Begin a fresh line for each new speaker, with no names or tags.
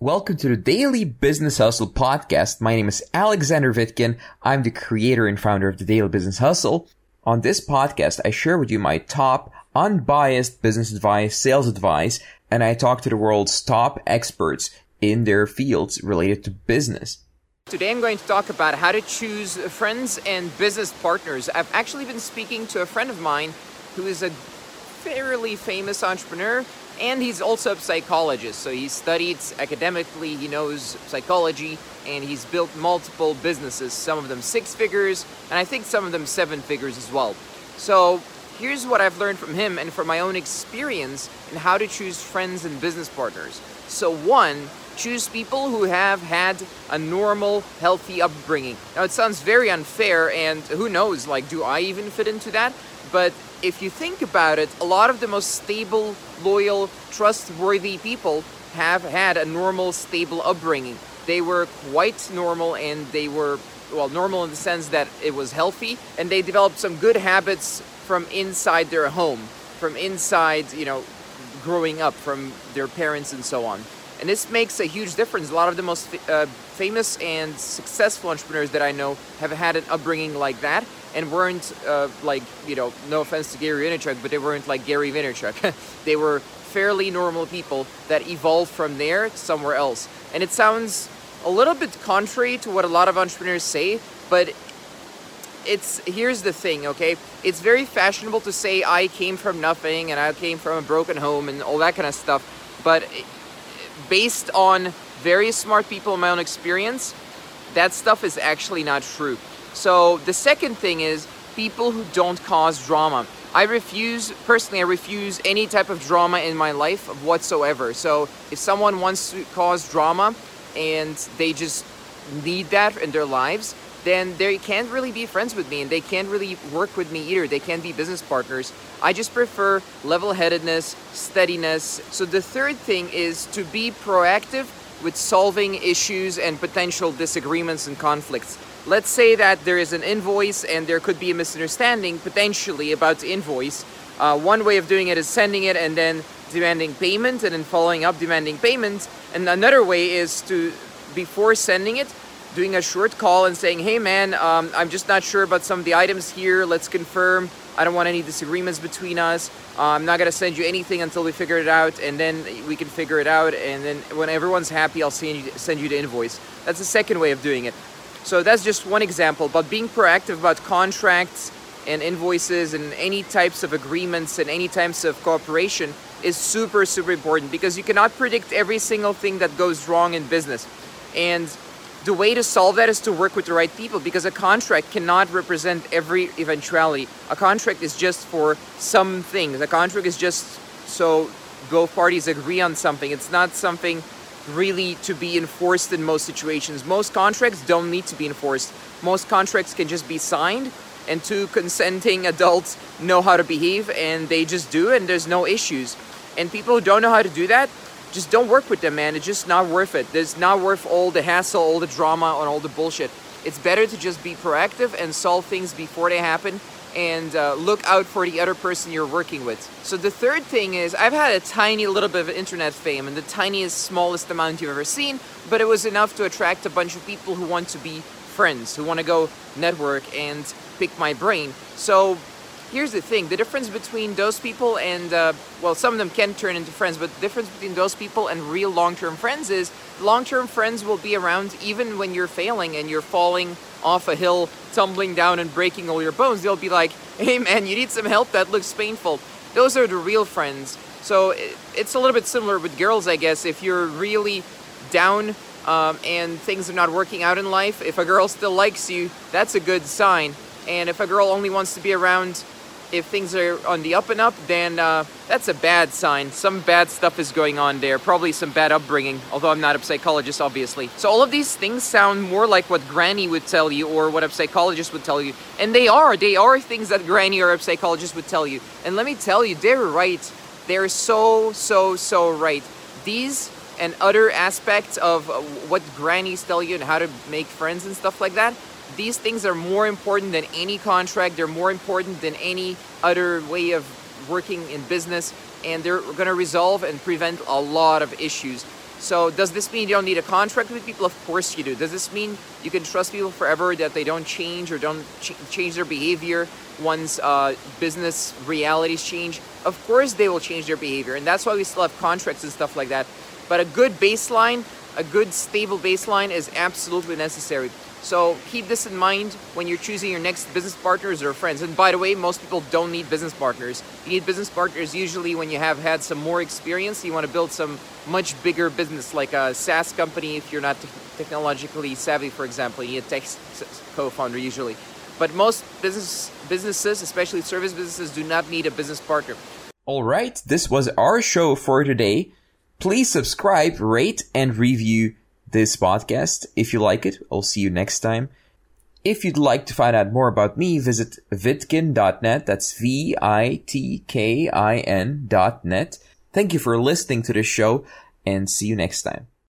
Welcome to the Daily Business Hustle podcast. My name is Alexander Vitkin. I'm the creator and founder of the Daily Business Hustle. On this podcast, I share with you my top unbiased business advice, sales advice, and I talk to the world's top experts in their fields related to business. Today I'm going to talk about how to choose friends and business partners. I've actually been speaking to a friend of mine who is a fairly famous entrepreneur and he's also a psychologist. So he studied academically, he knows psychology, and he's built multiple businesses, some of them six figures, and I think some of them seven figures as well. So here's what I've learned from him and from my own experience in how to choose friends and business partners. So, one, choose people who have had a normal, healthy upbringing. Now, it sounds very unfair, and who knows, like, do I even fit into that? But if you think about it, a lot of the most stable, loyal, trustworthy people have had a normal, stable upbringing. They were quite normal and they were, well, normal in the sense that it was healthy and they developed some good habits from inside their home, from inside, you know, growing up, from their parents and so on. And this makes a huge difference. A lot of the most uh, famous and successful entrepreneurs that I know have had an upbringing like that and weren't uh, like, you know, no offense to Gary Vaynerchuk, but they weren't like Gary Vaynerchuk. they were fairly normal people that evolved from there somewhere else. And it sounds a little bit contrary to what a lot of entrepreneurs say, but it's here's the thing, okay? It's very fashionable to say I came from nothing and I came from a broken home and all that kind of stuff, but based on various smart people in my own experience, that stuff is actually not true. So the second thing is people who don't cause drama. I refuse, personally, I refuse any type of drama in my life whatsoever. So if someone wants to cause drama and they just need that in their lives, then they can't really be friends with me and they can't really work with me either. They can't be business partners. I just prefer level headedness, steadiness. So the third thing is to be proactive with solving issues and potential disagreements and conflicts. Let's say that there is an invoice and there could be a misunderstanding potentially about the invoice. Uh, one way of doing it is sending it and then demanding payment and then following up demanding payment. And another way is to, before sending it, doing a short call and saying, hey man, um, I'm just not sure about some of the items here. Let's confirm. I don't want any disagreements between us. Uh, I'm not going to send you anything until we figure it out, and then we can figure it out. And then when everyone's happy, I'll send you, send you the invoice. That's the second way of doing it. So that's just one example, but being proactive about contracts and invoices and any types of agreements and any types of cooperation is super, super important because you cannot predict every single thing that goes wrong in business. And the way to solve that is to work with the right people because a contract cannot represent every eventuality. A contract is just for some things. A contract is just so both parties agree on something. It's not something really to be enforced in most situations. Most contracts don't need to be enforced. Most contracts can just be signed and two consenting adults know how to behave and they just do and there's no issues. And people who don't know how to do that, just don't work with them, man. It's just not worth it. It's not worth all the hassle, all the drama, and all the bullshit. It's better to just be proactive and solve things before they happen and uh, look out for the other person you're working with. So the third thing is I've had a tiny little bit of internet fame and the tiniest, smallest amount you've ever seen, but it was enough to attract a bunch of people who want to be friends, who want to go network and pick my brain. So here's the thing the difference between those people and uh, well some of them can turn into friends but the difference between those people and real long-term friends is long-term friends will be around even when you're failing and you're falling off a hill tumbling down and breaking all your bones. They'll be like hey man you need some help? That looks painful. Those are the real friends. So it's a little bit similar with girls i guess. If you're really down um, and things are not working out in life if a girl still likes you that's a good sign. And if a girl only wants to be around if things are on the up and up, then uh, that's a bad sign. Some bad stuff is going on there. Probably some bad upbringing, although I'm not a psychologist, obviously. So all of these things sound more like what Granny would tell you or what a psychologist would tell you. And they are. They are things that Granny or a psychologist would tell you. And let me tell you, they're right. They're so, so, so right. These and other aspects of what grannies tell you and how to make friends and stuff like that these things are more important than any contract. They're more important than any other way of working in business, and they're going to resolve and prevent a lot of issues. So does this mean you don't need a contract with people? Of course you do. Does this mean you can trust people forever that they don't change or don't ch- change their behavior once uh, business realities change? Of course they will change their behavior, and that's why we still have contracts and stuff like that. But a good baseline, a good stable baseline is absolutely necessary. So keep this in mind when you're choosing your next business partners or friends. And by the way, most people don't need business partners. You need business partners usually when you have had some more experience. You want to build some much bigger business, like a SaaS company. If you're not technologically savvy, for example, you need a tech co-founder usually. But most business businesses, especially service businesses, do not need a business partner.
All right, this was our show for today. Please subscribe, rate, and review this podcast. If you like it, I'll see you next time. If you'd like to find out more about me, visit vitkin.net. That's V-I-T-K-I-N dot net. Thank you for listening to this show and see you next time.